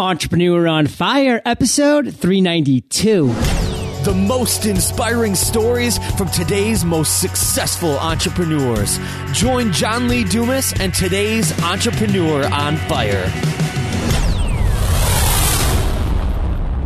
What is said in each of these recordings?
Entrepreneur on Fire, episode 392. The most inspiring stories from today's most successful entrepreneurs. Join John Lee Dumas and today's Entrepreneur on Fire.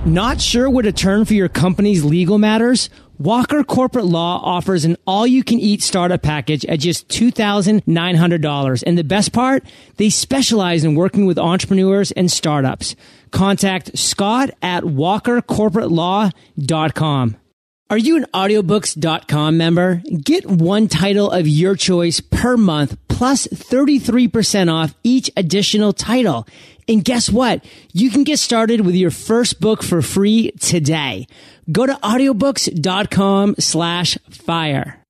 Not sure where to turn for your company's legal matters? Walker Corporate Law offers an all you can eat startup package at just $2,900. And the best part, they specialize in working with entrepreneurs and startups. Contact Scott at walkercorporatelaw.com. Are you an audiobooks.com member? Get one title of your choice per month plus 33% off each additional title. And guess what? You can get started with your first book for free today. Go to audiobooks.com slash fire.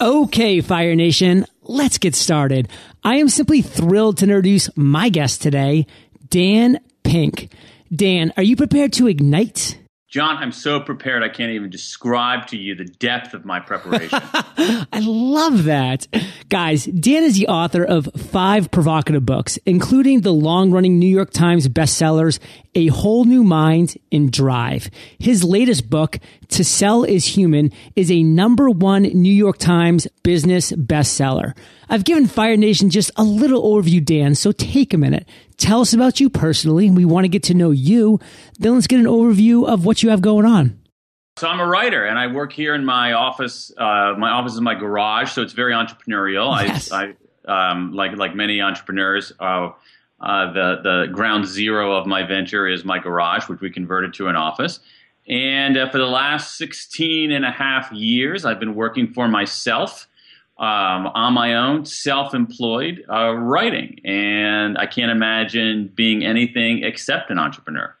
Okay, Fire Nation, let's get started. I am simply thrilled to introduce my guest today, Dan Pink. Dan, are you prepared to ignite? John, I'm so prepared I can't even describe to you the depth of my preparation. I love that. Guys, Dan is the author of five provocative books, including the long running New York Times bestsellers, A Whole New Mind and Drive. His latest book, To Sell is Human, is a number one New York Times business bestseller. I've given Fire Nation just a little overview, Dan, so take a minute. Tell us about you personally. We want to get to know you. Then let's get an overview of what you have going on. So I'm a writer, and I work here in my office. Uh, my office is my garage, so it's very entrepreneurial. Yes. I, I um, like like many entrepreneurs. Uh, uh, the the ground zero of my venture is my garage, which we converted to an office. And uh, for the last 16 and a half years, I've been working for myself um, on my own, self employed, uh, writing. And I can't imagine being anything except an entrepreneur.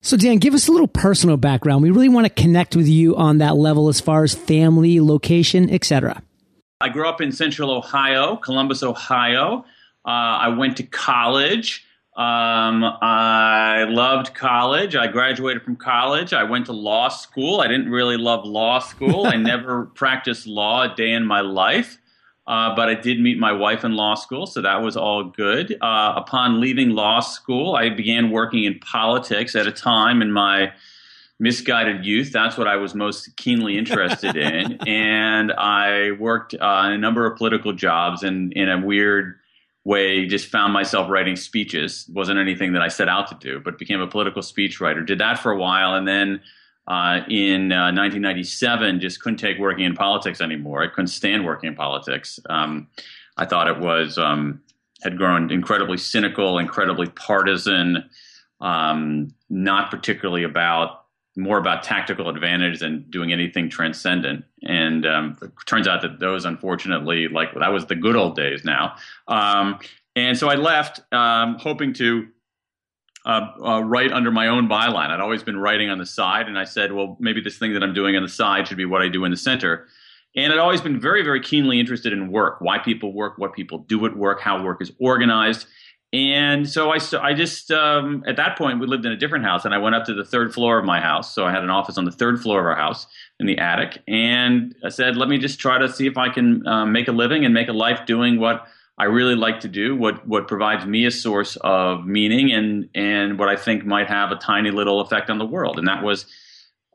So, Dan, give us a little personal background. We really want to connect with you on that level as far as family, location, etc. I grew up in central Ohio, Columbus, Ohio. Uh, I went to college. Um, I loved college. I graduated from college. I went to law school. I didn't really love law school. I never practiced law a day in my life. Uh, but I did meet my wife in law school, so that was all good. Uh, upon leaving law school, I began working in politics at a time in my misguided youth. That's what I was most keenly interested in. And I worked uh, in a number of political jobs and in a weird way just found myself writing speeches. wasn't anything that I set out to do, but became a political speechwriter. Did that for a while and then uh, in uh, 1997 just couldn't take working in politics anymore. I couldn't stand working in politics. Um, I thought it was um, had grown incredibly cynical, incredibly partisan, um, not particularly about more about tactical advantage than doing anything transcendent. And um, it turns out that those, unfortunately, like that was the good old days now. Um, and so I left, um, hoping to uh, uh, write under my own byline. I'd always been writing on the side, and I said, well, maybe this thing that I'm doing on the side should be what I do in the center. And I'd always been very, very keenly interested in work, why people work, what people do at work, how work is organized. And so I, I just, um, at that point, we lived in a different house, and I went up to the third floor of my house. So I had an office on the third floor of our house in the attic. And I said, let me just try to see if I can uh, make a living and make a life doing what I really like to do, what what provides me a source of meaning and and what I think might have a tiny little effect on the world. And that was,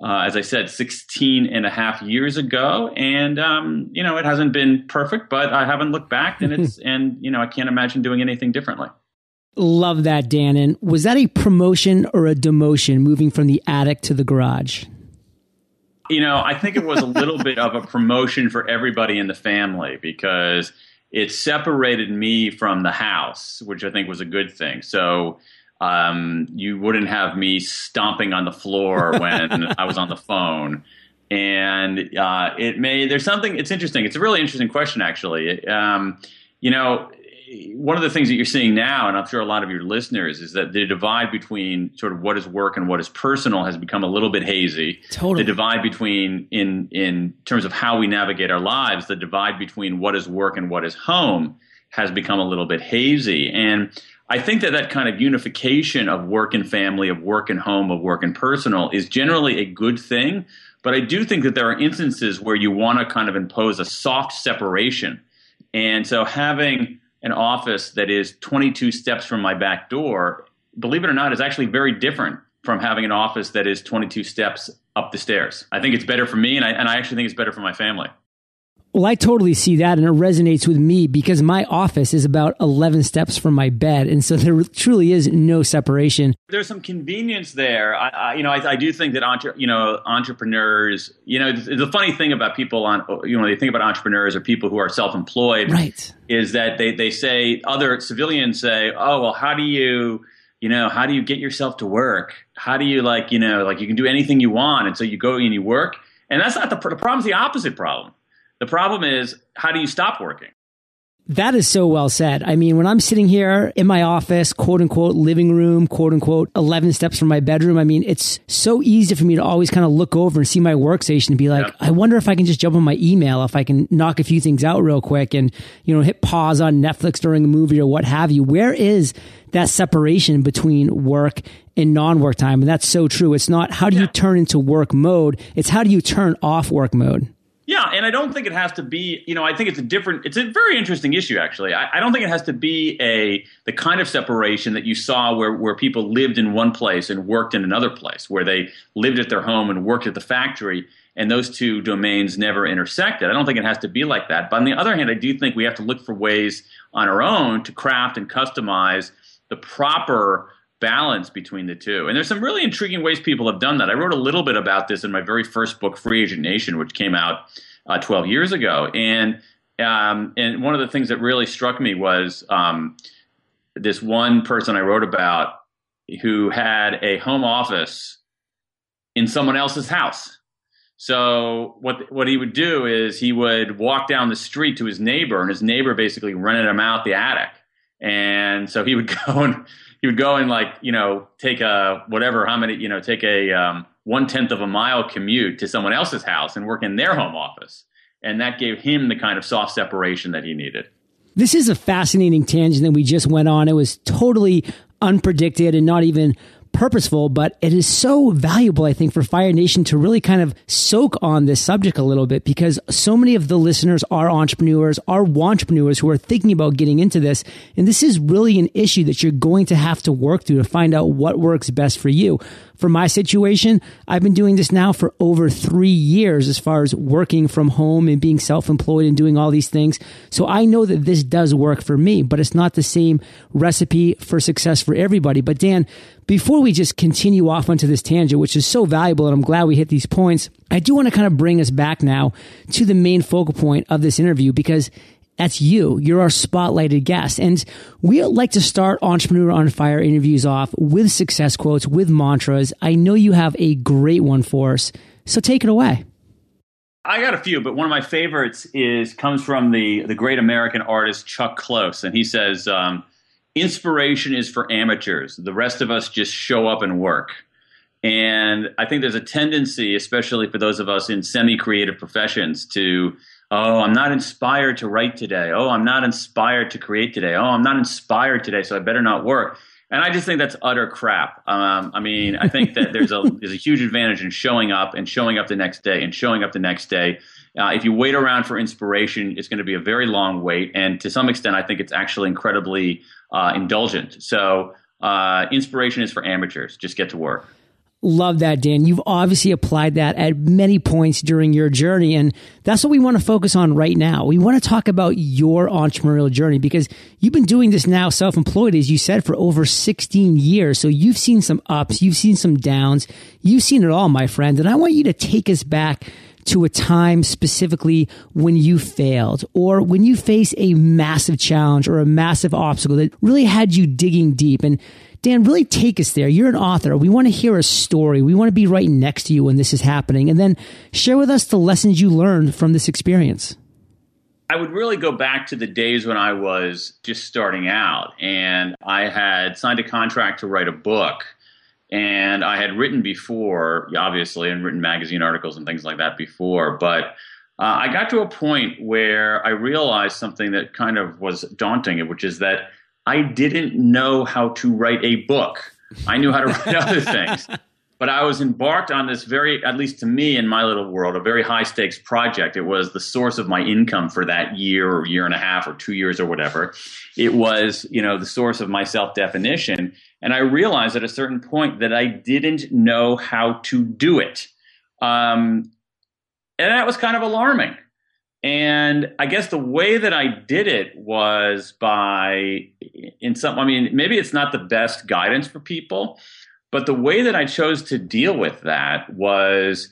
uh, as I said, 16 and a half years ago. And um, you know, it hasn't been perfect, but I haven't looked back, and it's and you know, I can't imagine doing anything differently. Love that, Dan. And was that a promotion or a demotion moving from the attic to the garage? You know, I think it was a little bit of a promotion for everybody in the family because it separated me from the house, which I think was a good thing. So um, you wouldn't have me stomping on the floor when I was on the phone. And uh, it may, there's something, it's interesting. It's a really interesting question, actually. Um, you know, one of the things that you're seeing now, and I'm sure a lot of your listeners, is that the divide between sort of what is work and what is personal has become a little bit hazy. Totally. The divide between, in in terms of how we navigate our lives, the divide between what is work and what is home has become a little bit hazy. And I think that that kind of unification of work and family, of work and home, of work and personal is generally a good thing. But I do think that there are instances where you want to kind of impose a soft separation. And so having an office that is 22 steps from my back door believe it or not, is actually very different from having an office that is 22 steps up the stairs. I think it's better for me, and I, and I actually think it's better for my family. Well, I totally see that and it resonates with me because my office is about 11 steps from my bed. And so there truly is no separation. There's some convenience there. I, I you know, I, I, do think that, entre, you know, entrepreneurs, you know, the, the, funny thing about people on, you know, they think about entrepreneurs or people who are self-employed right. is that they, they say, other civilians say, oh, well, how do you, you know, how do you get yourself to work? How do you like, you know, like you can do anything you want. And so you go and you work. And that's not the, the problem's the opposite problem the problem is, how do you stop working? That is so well said. I mean, when I'm sitting here in my office, quote unquote, living room, quote unquote, 11 steps from my bedroom, I mean, it's so easy for me to always kind of look over and see my workstation and be like, yeah. I wonder if I can just jump on my email, if I can knock a few things out real quick and, you know, hit pause on Netflix during a movie or what have you. Where is that separation between work and non work time? And that's so true. It's not how do yeah. you turn into work mode, it's how do you turn off work mode? Yeah, and I don't think it has to be. You know, I think it's a different. It's a very interesting issue, actually. I, I, don't think it has to be a the kind of separation that you saw where where people lived in one place and worked in another place, where they lived at their home and worked at the factory, and those two domains never intersected. I don't think it has to be like that. But on the other hand, I do think we have to look for ways on our own to craft and customize the proper balance between the two. And there's some really intriguing ways people have done that. I wrote a little bit about this in my very first book, Free Agent Nation, which came out uh, 12 years ago. And um, and one of the things that really struck me was um, this one person I wrote about who had a home office in someone else's house. So what what he would do is he would walk down the street to his neighbor, and his neighbor basically rented him out the attic. And so he would go and he would go and like you know take a whatever how many you know take a um, one tenth of a mile commute to someone else's house and work in their home office, and that gave him the kind of soft separation that he needed. This is a fascinating tangent that we just went on. It was totally unpredicted and not even purposeful, but it is so valuable, I think, for Fire Nation to really kind of soak on this subject a little bit because so many of the listeners are entrepreneurs, are entrepreneurs who are thinking about getting into this. And this is really an issue that you're going to have to work through to find out what works best for you. For my situation, I've been doing this now for over three years as far as working from home and being self employed and doing all these things. So I know that this does work for me, but it's not the same recipe for success for everybody. But Dan, before we just continue off onto this tangent, which is so valuable, and I'm glad we hit these points, I do want to kind of bring us back now to the main focal point of this interview because that's you. You're our spotlighted guest. And we like to start Entrepreneur on Fire interviews off with success quotes, with mantras. I know you have a great one for us. So take it away. I got a few, but one of my favorites is comes from the the great American artist Chuck Close, and he says, um, "Inspiration is for amateurs. The rest of us just show up and work." And I think there's a tendency, especially for those of us in semi-creative professions, to Oh, I'm not inspired to write today. Oh, I'm not inspired to create today. Oh, I'm not inspired today, so I better not work. And I just think that's utter crap. Um, I mean, I think that there's a there's a huge advantage in showing up and showing up the next day and showing up the next day. Uh, if you wait around for inspiration, it's going to be a very long wait, and to some extent, I think it's actually incredibly uh, indulgent. So, uh, inspiration is for amateurs. Just get to work. Love that, Dan. You've obviously applied that at many points during your journey. And that's what we want to focus on right now. We want to talk about your entrepreneurial journey because you've been doing this now self employed, as you said, for over 16 years. So you've seen some ups, you've seen some downs, you've seen it all, my friend. And I want you to take us back to a time specifically when you failed or when you face a massive challenge or a massive obstacle that really had you digging deep. And Dan, really take us there. You're an author. We want to hear a story. We want to be right next to you when this is happening. And then share with us the lessons you learned from this experience. I would really go back to the days when I was just starting out and I had signed a contract to write a book. And I had written before, obviously, and written magazine articles and things like that before. But uh, I got to a point where I realized something that kind of was daunting, which is that I didn't know how to write a book. I knew how to write other things. But I was embarked on this very, at least to me in my little world, a very high stakes project. It was the source of my income for that year or year and a half or two years or whatever. It was, you know, the source of my self definition. And I realized at a certain point that I didn't know how to do it. Um, and that was kind of alarming. And I guess the way that I did it was by, in some, I mean, maybe it's not the best guidance for people, but the way that I chose to deal with that was,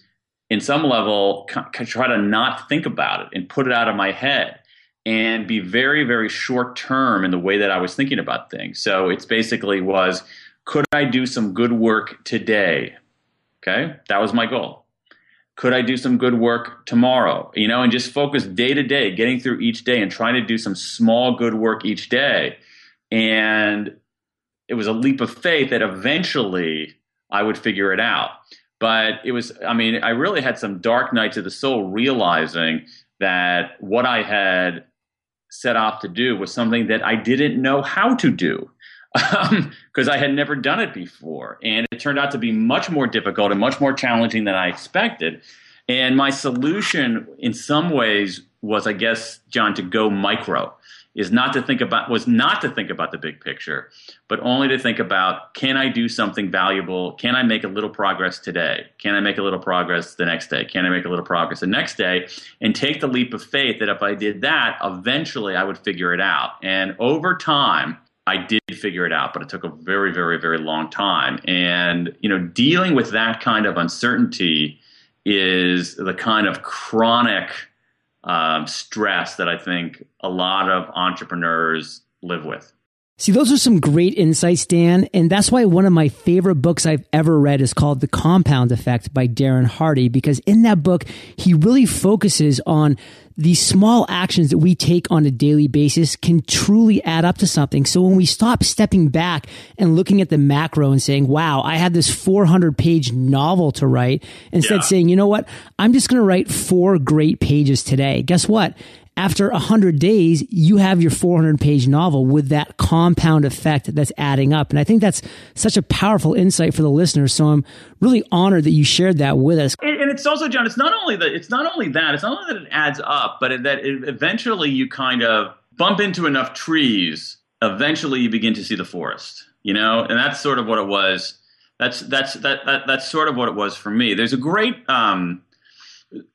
in some level, try to not think about it and put it out of my head and be very, very short term in the way that I was thinking about things. So it's basically was, could I do some good work today? Okay, that was my goal. Could I do some good work tomorrow? You know, and just focus day to day, getting through each day and trying to do some small good work each day. And it was a leap of faith that eventually I would figure it out. But it was, I mean, I really had some dark nights of the soul realizing that what I had set off to do was something that I didn't know how to do because um, I had never done it before. And it turned out to be much more difficult and much more challenging than I expected. And my solution, in some ways, was, I guess, John, to go micro is not to think about was not to think about the big picture, but only to think about can I do something valuable? Can I make a little progress today? Can I make a little progress the next day? Can I make a little progress the next day? And take the leap of faith that if I did that, eventually I would figure it out. And over time, I did figure it out, but it took a very, very, very long time. And you know, dealing with that kind of uncertainty is the kind of chronic um, stress that I think a lot of entrepreneurs live with. See, those are some great insights, Dan. And that's why one of my favorite books I've ever read is called The Compound Effect by Darren Hardy, because in that book, he really focuses on these small actions that we take on a daily basis can truly add up to something. So when we stop stepping back and looking at the macro and saying, wow, I had this 400 page novel to write, instead yeah. saying, you know what? I'm just going to write four great pages today. Guess what? After 100 days, you have your 400 page novel with that compound effect that's adding up. And I think that's such a powerful insight for the listeners. So I'm really honored that you shared that with us. And, and it's also, John, it's not only that, it's not only that, it's not only that it adds up, but that it, eventually you kind of bump into enough trees, eventually you begin to see the forest, you know? And that's sort of what it was. That's, that's, that, that, that's sort of what it was for me. There's a great, um,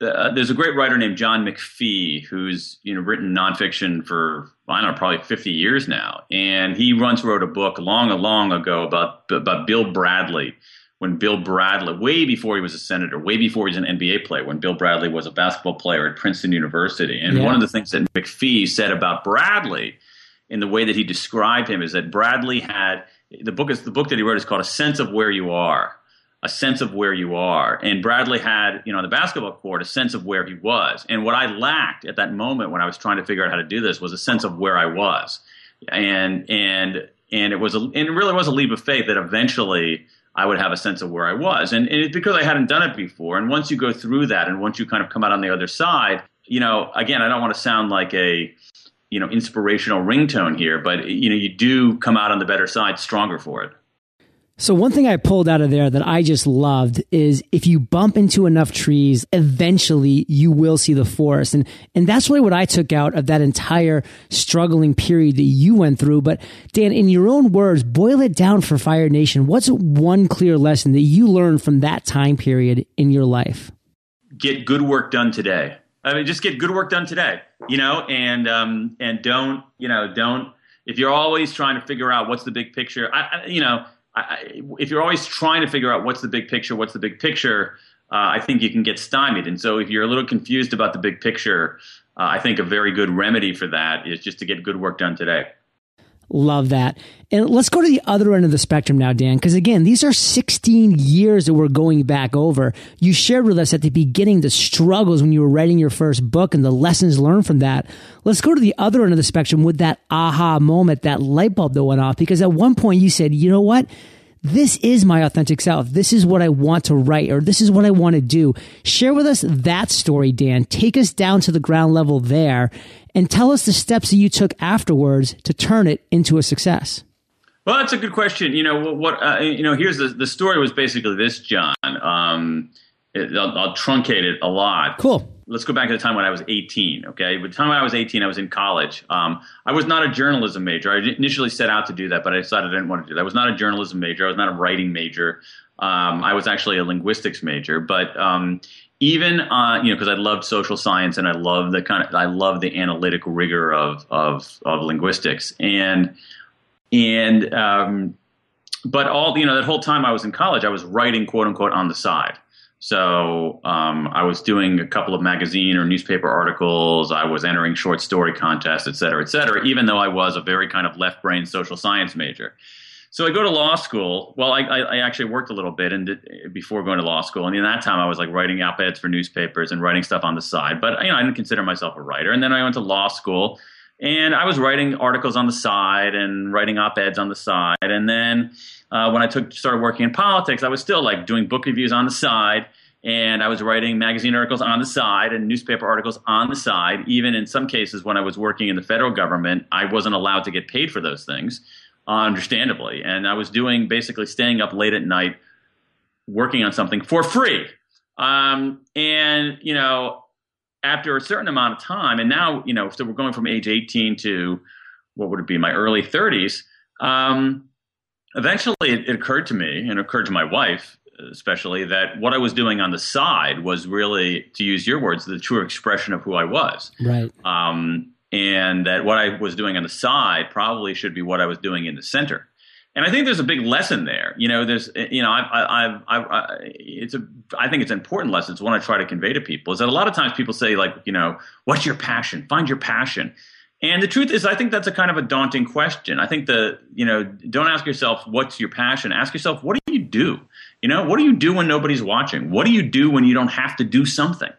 uh, there's a great writer named John McPhee who's you know written nonfiction for I don't know probably 50 years now, and he once wrote a book long, long ago about about Bill Bradley. When Bill Bradley, way before he was a senator, way before he was an NBA player, when Bill Bradley was a basketball player at Princeton University, and yeah. one of the things that McPhee said about Bradley, in the way that he described him, is that Bradley had the book is the book that he wrote is called A Sense of Where You Are a sense of where you are. And Bradley had, you know, on the basketball court, a sense of where he was. And what I lacked at that moment when I was trying to figure out how to do this was a sense of where I was. And and and it was a, and it really was a leap of faith that eventually I would have a sense of where I was. And, and it's because I hadn't done it before. And once you go through that, and once you kind of come out on the other side, you know, again, I don't want to sound like a you know inspirational ringtone here, but you know, you do come out on the better side, stronger for it. So one thing I pulled out of there that I just loved is if you bump into enough trees, eventually you will see the forest. And, and that's really what I took out of that entire struggling period that you went through. But Dan, in your own words, boil it down for Fire Nation. What's one clear lesson that you learned from that time period in your life? Get good work done today. I mean, just get good work done today, you know, and, um, and don't, you know, don't, if you're always trying to figure out what's the big picture, I, I you know, I, if you're always trying to figure out what's the big picture, what's the big picture, uh, I think you can get stymied. And so if you're a little confused about the big picture, uh, I think a very good remedy for that is just to get good work done today. Love that. And let's go to the other end of the spectrum now, Dan, because again, these are 16 years that we're going back over. You shared with us at the beginning the struggles when you were writing your first book and the lessons learned from that. Let's go to the other end of the spectrum with that aha moment, that light bulb that went off, because at one point you said, you know what? This is my authentic self. This is what I want to write or this is what I want to do. Share with us that story, Dan. Take us down to the ground level there and tell us the steps that you took afterwards to turn it into a success. Well, that's a good question. You know what? Uh, you know, here's the the story was basically this, John. Um, it, I'll, I'll, truncate it a lot. Cool. Let's go back to the time when I was 18. Okay, by the time I was 18, I was in college. Um, I was not a journalism major. I initially set out to do that, but I decided I didn't want to do that. I was not a journalism major. I was not a writing major. Um, I was actually a linguistics major, but um, even uh, you know because I loved social science and I love the kind of I love the analytic rigor of of, of linguistics and and um, but all you know that whole time I was in college I was writing quote unquote on the side. So um, I was doing a couple of magazine or newspaper articles. I was entering short story contests, et cetera, et cetera. Even though I was a very kind of left brain social science major. So I go to law school. Well, I, I, actually worked a little bit and did, before going to law school, and in that time I was like writing op-eds for newspapers and writing stuff on the side. But you know, I didn't consider myself a writer. And then I went to law school, and I was writing articles on the side and writing op-eds on the side. And then uh, when I took started working in politics, I was still like doing book reviews on the side and I was writing magazine articles on the side and newspaper articles on the side. Even in some cases, when I was working in the federal government, I wasn't allowed to get paid for those things understandably. And I was doing basically staying up late at night working on something for free. Um, and, you know, after a certain amount of time, and now, you know, so we're going from age 18 to what would it be, my early 30s. Um, eventually, it, it occurred to me and occurred to my wife, especially, that what I was doing on the side was really, to use your words, the true expression of who I was. Right. Um, and that what I was doing on the side probably should be what I was doing in the center. And I think there's a big lesson there. You know, there's, you know, I've, I've, I've, I, it's a, I think it's an important lesson. It's one I try to convey to people is that a lot of times people say like, you know, what's your passion? Find your passion. And the truth is, I think that's a kind of a daunting question. I think the, you know, don't ask yourself what's your passion. Ask yourself what do you do? You know, what do you do when nobody's watching? What do you do when you don't have to do something?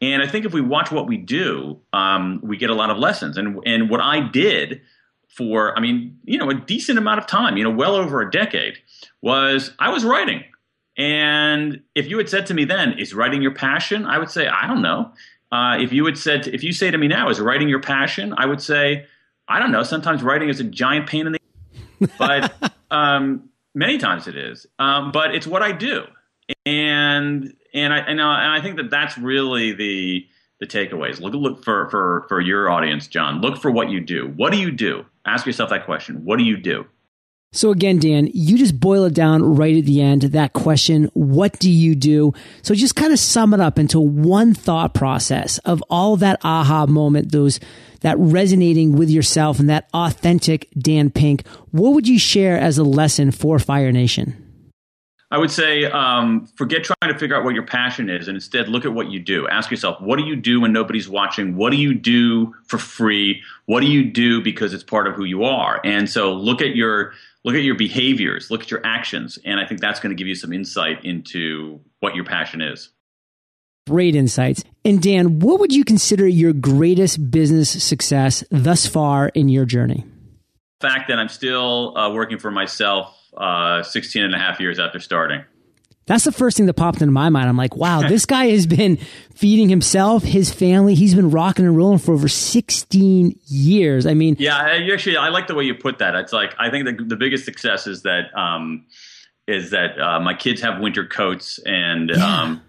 And I think if we watch what we do, um, we get a lot of lessons. And and what I did for, I mean, you know, a decent amount of time, you know, well over a decade, was I was writing. And if you had said to me then, "Is writing your passion?" I would say, "I don't know." Uh, if you had said, to, if you say to me now, "Is writing your passion?" I would say, "I don't know." Sometimes writing is a giant pain in the, but um, many times it is. Um, but it's what I do, and and I and, uh, and I think that that's really the the takeaways. Look look for for for your audience, John. Look for what you do. What do you do? Ask yourself that question. What do you do? So again, Dan, you just boil it down right at the end, that question, what do you do? So just kind of sum it up into one thought process of all that aha moment, those, that resonating with yourself and that authentic Dan Pink. What would you share as a lesson for Fire Nation? I would say um, forget trying to figure out what your passion is and instead look at what you do. Ask yourself, what do you do when nobody's watching? What do you do for free? What do you do because it's part of who you are? And so look at your look at your behaviors, look at your actions, and I think that's going to give you some insight into what your passion is. Great insights. And Dan, what would you consider your greatest business success thus far in your journey? The fact that I'm still uh, working for myself uh, 16 and a half years after starting. That's the first thing that popped into my mind. I'm like, wow, this guy has been feeding himself, his family. He's been rocking and rolling for over 16 years. I mean, yeah, actually, I like the way you put that. It's like I think the, the biggest success is that um, is that uh, my kids have winter coats and yeah. um,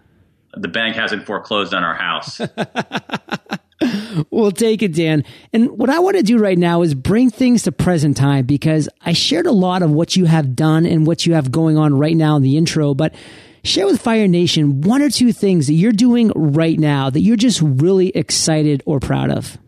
the bank hasn't foreclosed on our house. we'll take it, Dan. And what I want to do right now is bring things to present time because I shared a lot of what you have done and what you have going on right now in the intro, but share with Fire Nation one or two things that you're doing right now that you're just really excited or proud of.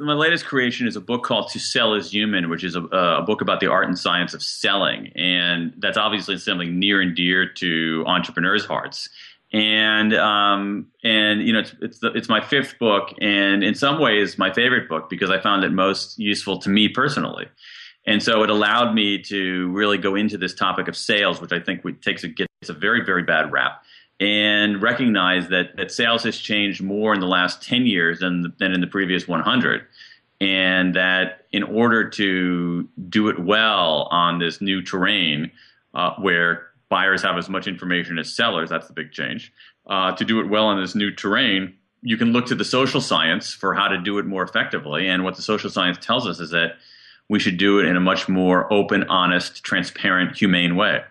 My latest creation is a book called To Sell is Human, which is a, a, book about the art and science of selling. And that's obviously something near and dear to entrepreneurs' hearts and um, and you know it's it's, the, it's my fifth book, and in some ways my favorite book because I found it most useful to me personally, and so it allowed me to really go into this topic of sales, which I think takes a gets a very very bad rap, and recognize that that sales has changed more in the last ten years than than in the previous one hundred. And that in order to do it well on this new terrain, uh, where buyers have as much information as sellers. That's the big change. Uh, to do it well in this new terrain, you can look to the social science for how to do it more effectively. And what the social science tells us is that we should do it in a much more open, honest, transparent, humane way.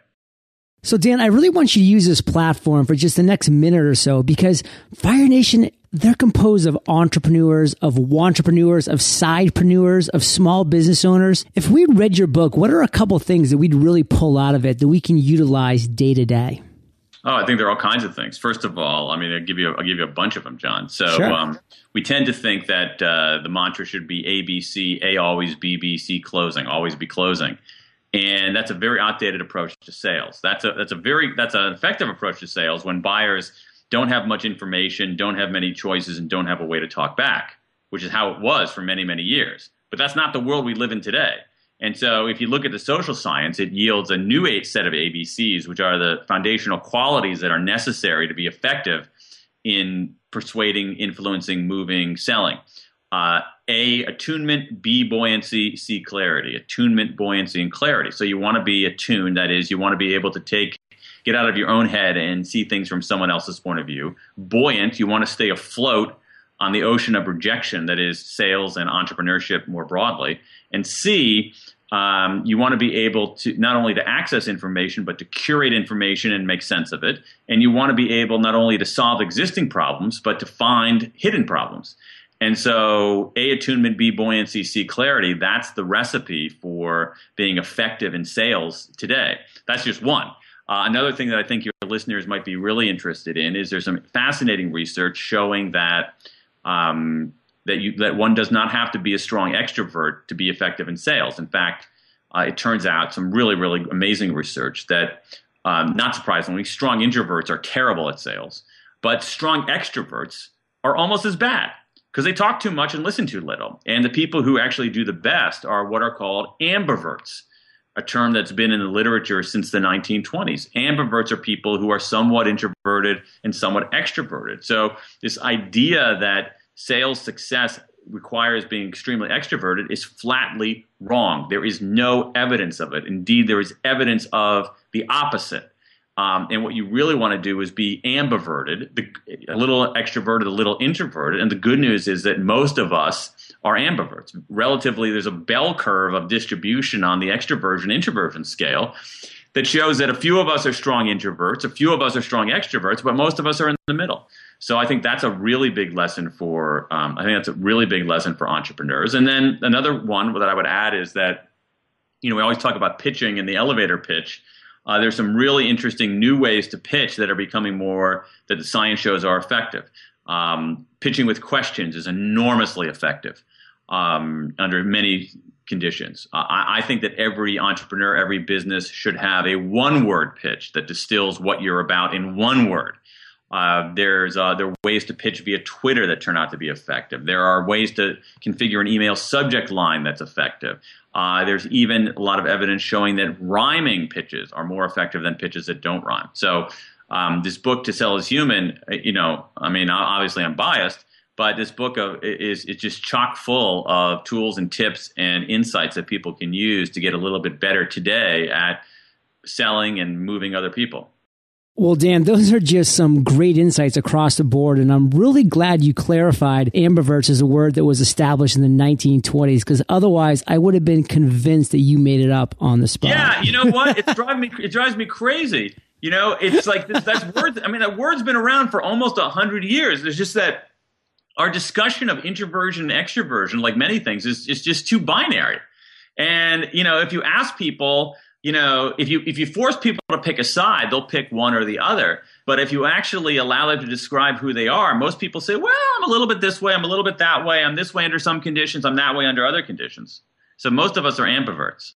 So, Dan, I really want you to use this platform for just the next minute or so because Fire Nation, they're composed of entrepreneurs, of entrepreneurs, of sidepreneurs, of small business owners. If we read your book, what are a couple things that we'd really pull out of it that we can utilize day to day? Oh, I think there are all kinds of things. First of all, I mean, I'll give you I'll give you a bunch of them, John. So sure. um, we tend to think that uh, the mantra should be ABC, A always B, B, C closing, always be closing and that's a very outdated approach to sales. That's a that's a very that's an effective approach to sales when buyers don't have much information, don't have many choices, and don't have a way to talk back, which is how it was for many many years. But that's not the world we live in today. And so, if you look at the social science, it yields a new set of ABCs, which are the foundational qualities that are necessary to be effective in persuading, influencing, moving, selling. Uh, a, attunement, B, buoyancy, C, clarity. Attunement, buoyancy, and clarity. So you want to be attuned. That is, you want to be able to take, get out of your own head and see things from someone else's point of view. Buoyant, you want to stay afloat on the ocean of rejection that is sales and entrepreneurship more broadly. And C, um, you want to be able to not only to access information, but to curate information and make sense of it. And you want to be able not only to solve existing problems, but to find hidden problems. And so, A, attunement, B, buoyancy, C, clarity, that's the recipe for being effective in sales today. That's just one. Uh, another thing that I think your listeners might be really interested in is there's some fascinating research showing that um, that you that one does not have to be a strong extrovert to be effective in sales. In fact, uh, it turns out some really really amazing research that um, not surprisingly, strong introverts are terrible at sales, but strong extroverts are almost as bad because they talk too much and listen too little. And the people who actually do the best are what are called ambiverts, a term that's been in the literature since the 1920s. Ambiverts are people who are somewhat introverted and somewhat extroverted. So, this idea that sales success requires being extremely extroverted is flatly wrong. There is no evidence of it. Indeed, there is evidence of the opposite. Um, and what you really want to do is be ambiverted, the, a little extroverted, a little introverted. And the good news is that most of us are ambiverts. Relatively, there's a bell curve of distribution on the extroversion introversion scale that shows that a few of us are strong introverts, a few of us are strong extroverts, but most of us are in the middle. So I think that's a really big lesson for. Um, I think that's a really big lesson for entrepreneurs. And then another one that I would add is that, you know, we always talk about pitching in the elevator pitch uh, there's some really interesting new ways to pitch that are becoming more that the science shows are effective. Um, pitching with questions is enormously effective um, under many conditions. Uh, I, I, think that every entrepreneur, every business should have a one-word pitch that distills what you're about in one word. Uh, there's uh, there are ways to pitch via Twitter that turn out to be effective. There are ways to configure an email subject line that's effective. Uh, there's even a lot of evidence showing that rhyming pitches are more effective than pitches that don't rhyme. So um, this book, To Sell Is Human, uh, you know, I mean, obviously I'm biased, but this book of, is is just chock full of tools and tips and insights that people can use to get a little bit better today at selling and moving other people. Well, Dan, those are just some great insights across the board. And I'm really glad you clarified ambiverts as a word that was established in the 1920s, because otherwise I would have been convinced that you made it up on the spot. Yeah, you know what? It drives me, it drives me crazy. You know, it's like this, that's words. I mean, that word's been around for almost a hundred years. There's just that our discussion of introversion and extroversion, like many things, is, is just too binary. And, you know, if you ask people, you know, if you if you force people to pick a side, they'll pick one or the other. But if you actually allow them to describe who they are, most people say, "Well, I'm a little bit this way, I'm a little bit that way, I'm this way under some conditions, I'm that way under other conditions." So most of us are ambiverts.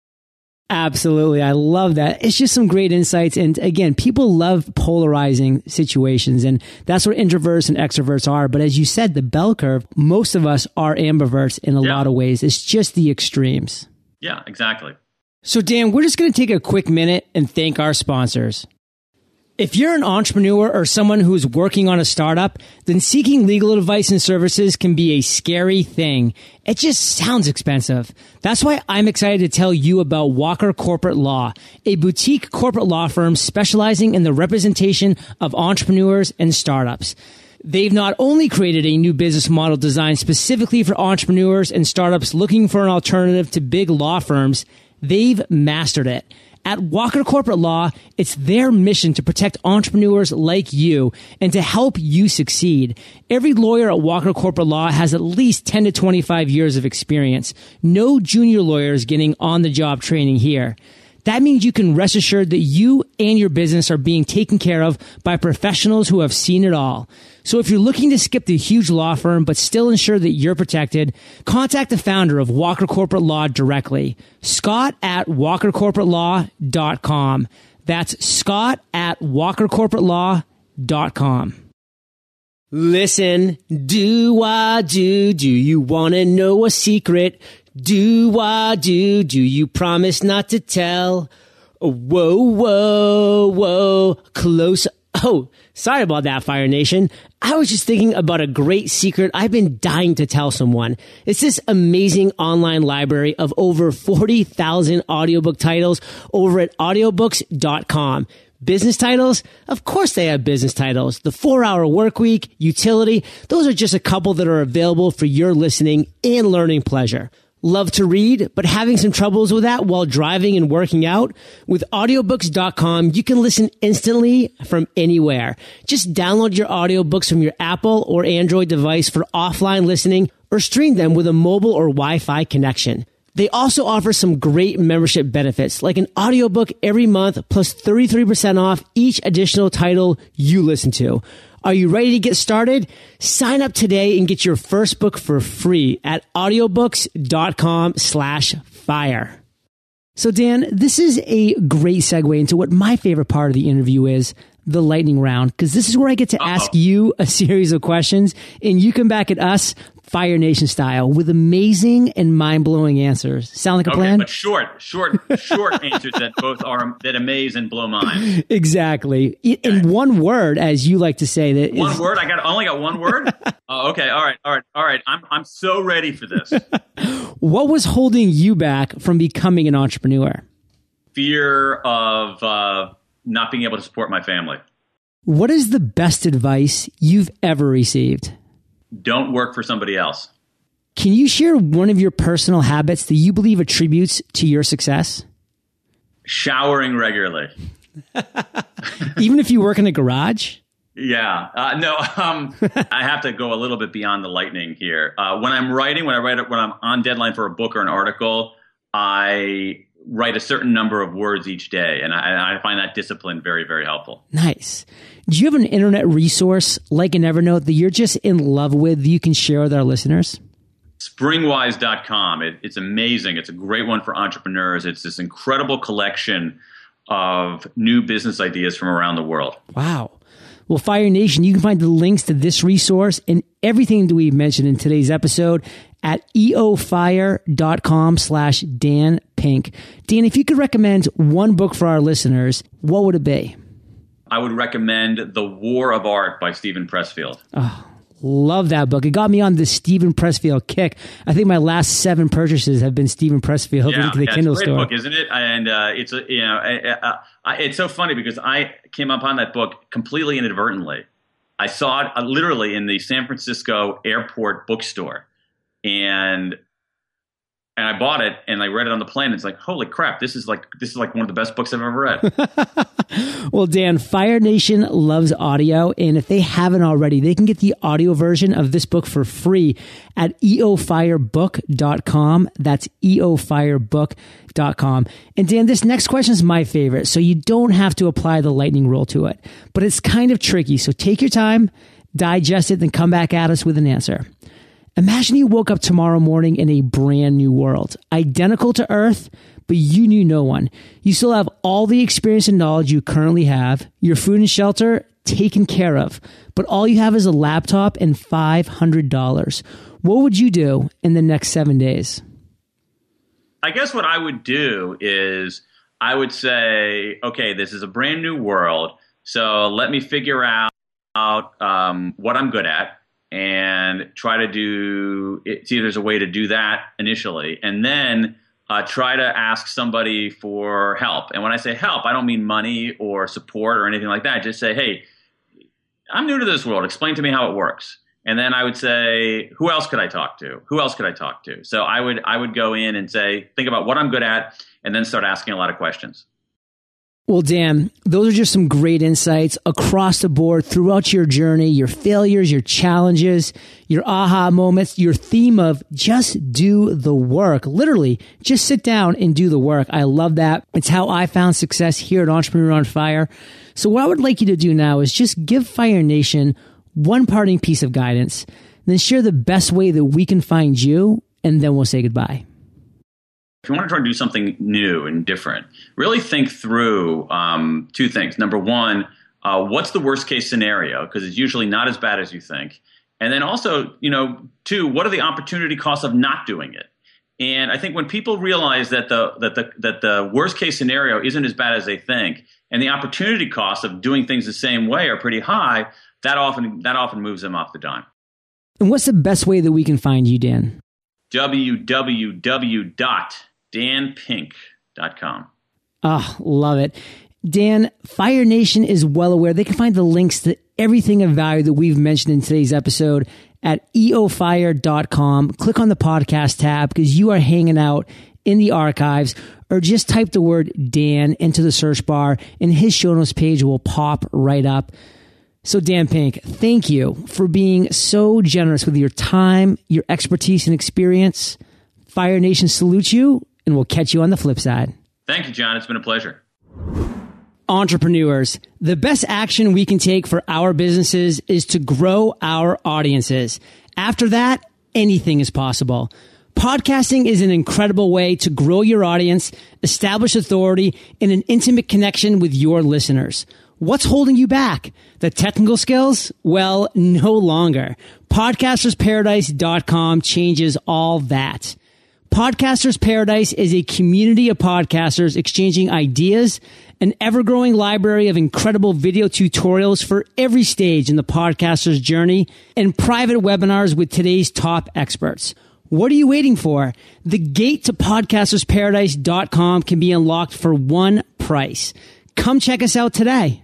Absolutely. I love that. It's just some great insights. And again, people love polarizing situations and that's what introverts and extroverts are. But as you said, the bell curve, most of us are ambiverts in a yeah. lot of ways. It's just the extremes. Yeah, exactly. So, Dan, we're just going to take a quick minute and thank our sponsors. If you're an entrepreneur or someone who is working on a startup, then seeking legal advice and services can be a scary thing. It just sounds expensive. That's why I'm excited to tell you about Walker Corporate Law, a boutique corporate law firm specializing in the representation of entrepreneurs and startups. They've not only created a new business model designed specifically for entrepreneurs and startups looking for an alternative to big law firms, they've mastered it. At Walker Corporate Law, it's their mission to protect entrepreneurs like you and to help you succeed. Every lawyer at Walker Corporate Law has at least 10 to 25 years of experience. No junior lawyers getting on the job training here. That means you can rest assured that you and your business are being taken care of by professionals who have seen it all. So if you're looking to skip the huge law firm but still ensure that you're protected, contact the founder of Walker Corporate Law directly, Scott at walkercorporatelaw.com. That's Scott at walkercorporatelaw.com. Listen, do I do? Do you want to know a secret? Do I do? Do you promise not to tell? Whoa, whoa, whoa, close. Oh, sorry about that, Fire Nation. I was just thinking about a great secret I've been dying to tell someone. It's this amazing online library of over 40,000 audiobook titles over at audiobooks.com. Business titles? Of course they have business titles. The four hour work week, utility, those are just a couple that are available for your listening and learning pleasure. Love to read, but having some troubles with that while driving and working out? With audiobooks.com, you can listen instantly from anywhere. Just download your audiobooks from your Apple or Android device for offline listening or stream them with a mobile or Wi-Fi connection. They also offer some great membership benefits, like an audiobook every month plus 33% off each additional title you listen to. Are you ready to get started? Sign up today and get your first book for free at audiobooks.com slash fire. So Dan, this is a great segue into what my favorite part of the interview is, the lightning round, because this is where I get to Uh-oh. ask you a series of questions and you come back at us Fire Nation style with amazing and mind blowing answers. Sound like a okay, plan? But short, short, short answers that both are that amaze and blow mind. Exactly. In one word, as you like to say that one is, word. I got only got one word. oh, okay. All right. All right. All right. I'm I'm so ready for this. what was holding you back from becoming an entrepreneur? Fear of uh, not being able to support my family. What is the best advice you've ever received? don't work for somebody else. Can you share one of your personal habits that you believe attributes to your success? Showering regularly. Even if you work in a garage? Yeah, uh, no. Um, I have to go a little bit beyond the lightning here. Uh, when I'm writing, when I write, when I'm on deadline for a book or an article, I write a certain number of words each day, and I, I, find that discipline very, very helpful. Nice. Do you have an internet resource like an Evernote that you're just in love with that you can share with our listeners? Springwise.com. It, it's amazing. It's a great one for entrepreneurs. It's this incredible collection of new business ideas from around the world. Wow. Well, Fire Nation, you can find the links to this resource and everything that we've mentioned in today's episode at eofire.com slash Dan Pink. Dan, if you could recommend one book for our listeners, what would it be? I would recommend The War of Art by Steven Pressfield. Oh, love that book. It got me on the Steven Pressfield kick. I think my last seven purchases have been Steven Pressfield yeah, the yeah, Kindle it's a great store. book, isn't it? And uh, it's a, you know, uh, it's so funny because I came upon that book completely inadvertently. I saw it uh, literally in the San Francisco airport bookstore, and and I bought it and I read it on the plane. It's like, holy crap, this is like this is like one of the best books I've ever read. well, Dan, Fire Nation loves audio, and if they haven't already, they can get the audio version of this book for free at eofirebook.com. That's eofirebook.com. And Dan, this next question is my favorite, so you don't have to apply the lightning rule to it, but it's kind of tricky. So take your time, digest it, then come back at us with an answer. Imagine you woke up tomorrow morning in a brand new world, identical to Earth, but you knew no one. You still have all the experience and knowledge you currently have, your food and shelter taken care of, but all you have is a laptop and $500. What would you do in the next seven days? I guess what I would do is I would say, okay, this is a brand new world. So let me figure out um, what I'm good at and try to do see if there's a way to do that initially, and then uh, try to ask somebody for help. And when I say help, I don't mean money or support or anything like that. Just say, hey, I'm new to this world. Explain to me how it works. And then I would say, who else could I talk to? Who else could I talk to? So I would I would go in and say, think about what I'm good at, and then start asking a lot of questions. Well, Dan, those are just some great insights across the board throughout your journey, your failures, your challenges, your aha moments, your theme of just do the work. Literally, just sit down and do the work. I love that. It's how I found success here at Entrepreneur on Fire. So what I would like you to do now is just give Fire Nation one parting piece of guidance, then share the best way that we can find you, and then we'll say goodbye if you want to try to do something new and different, really think through um, two things. Number one, uh, what's the worst case scenario? Because it's usually not as bad as you think. And then also, you know, two, what are the opportunity costs of not doing it? And I think when people realize that the that the that the worst case scenario isn't as bad as they think, and the opportunity costs of doing things the same way are pretty high, that often that often moves them off the dime. And what's the best way that we can find you, Dan? www danpink.com. Ah, oh, love it. Dan, Fire Nation is well aware. They can find the links to everything of value that we've mentioned in today's episode at eofire.com. Click on the podcast tab because you are hanging out in the archives or just type the word Dan into the search bar and his show notes page will pop right up. So, Dan Pink, thank you for being so generous with your time, your expertise, and experience. Fire Nation salutes you and we'll catch you on the flip side. Thank you, John. It's been a pleasure. Entrepreneurs, the best action we can take for our businesses is to grow our audiences. After that, anything is possible. Podcasting is an incredible way to grow your audience, establish authority, and an intimate connection with your listeners. What's holding you back? The technical skills? Well, no longer. Podcastersparadise.com changes all that. Podcasters Paradise is a community of podcasters exchanging ideas, an ever growing library of incredible video tutorials for every stage in the podcaster's journey, and private webinars with today's top experts. What are you waiting for? The gate to podcastersparadise.com can be unlocked for one price. Come check us out today.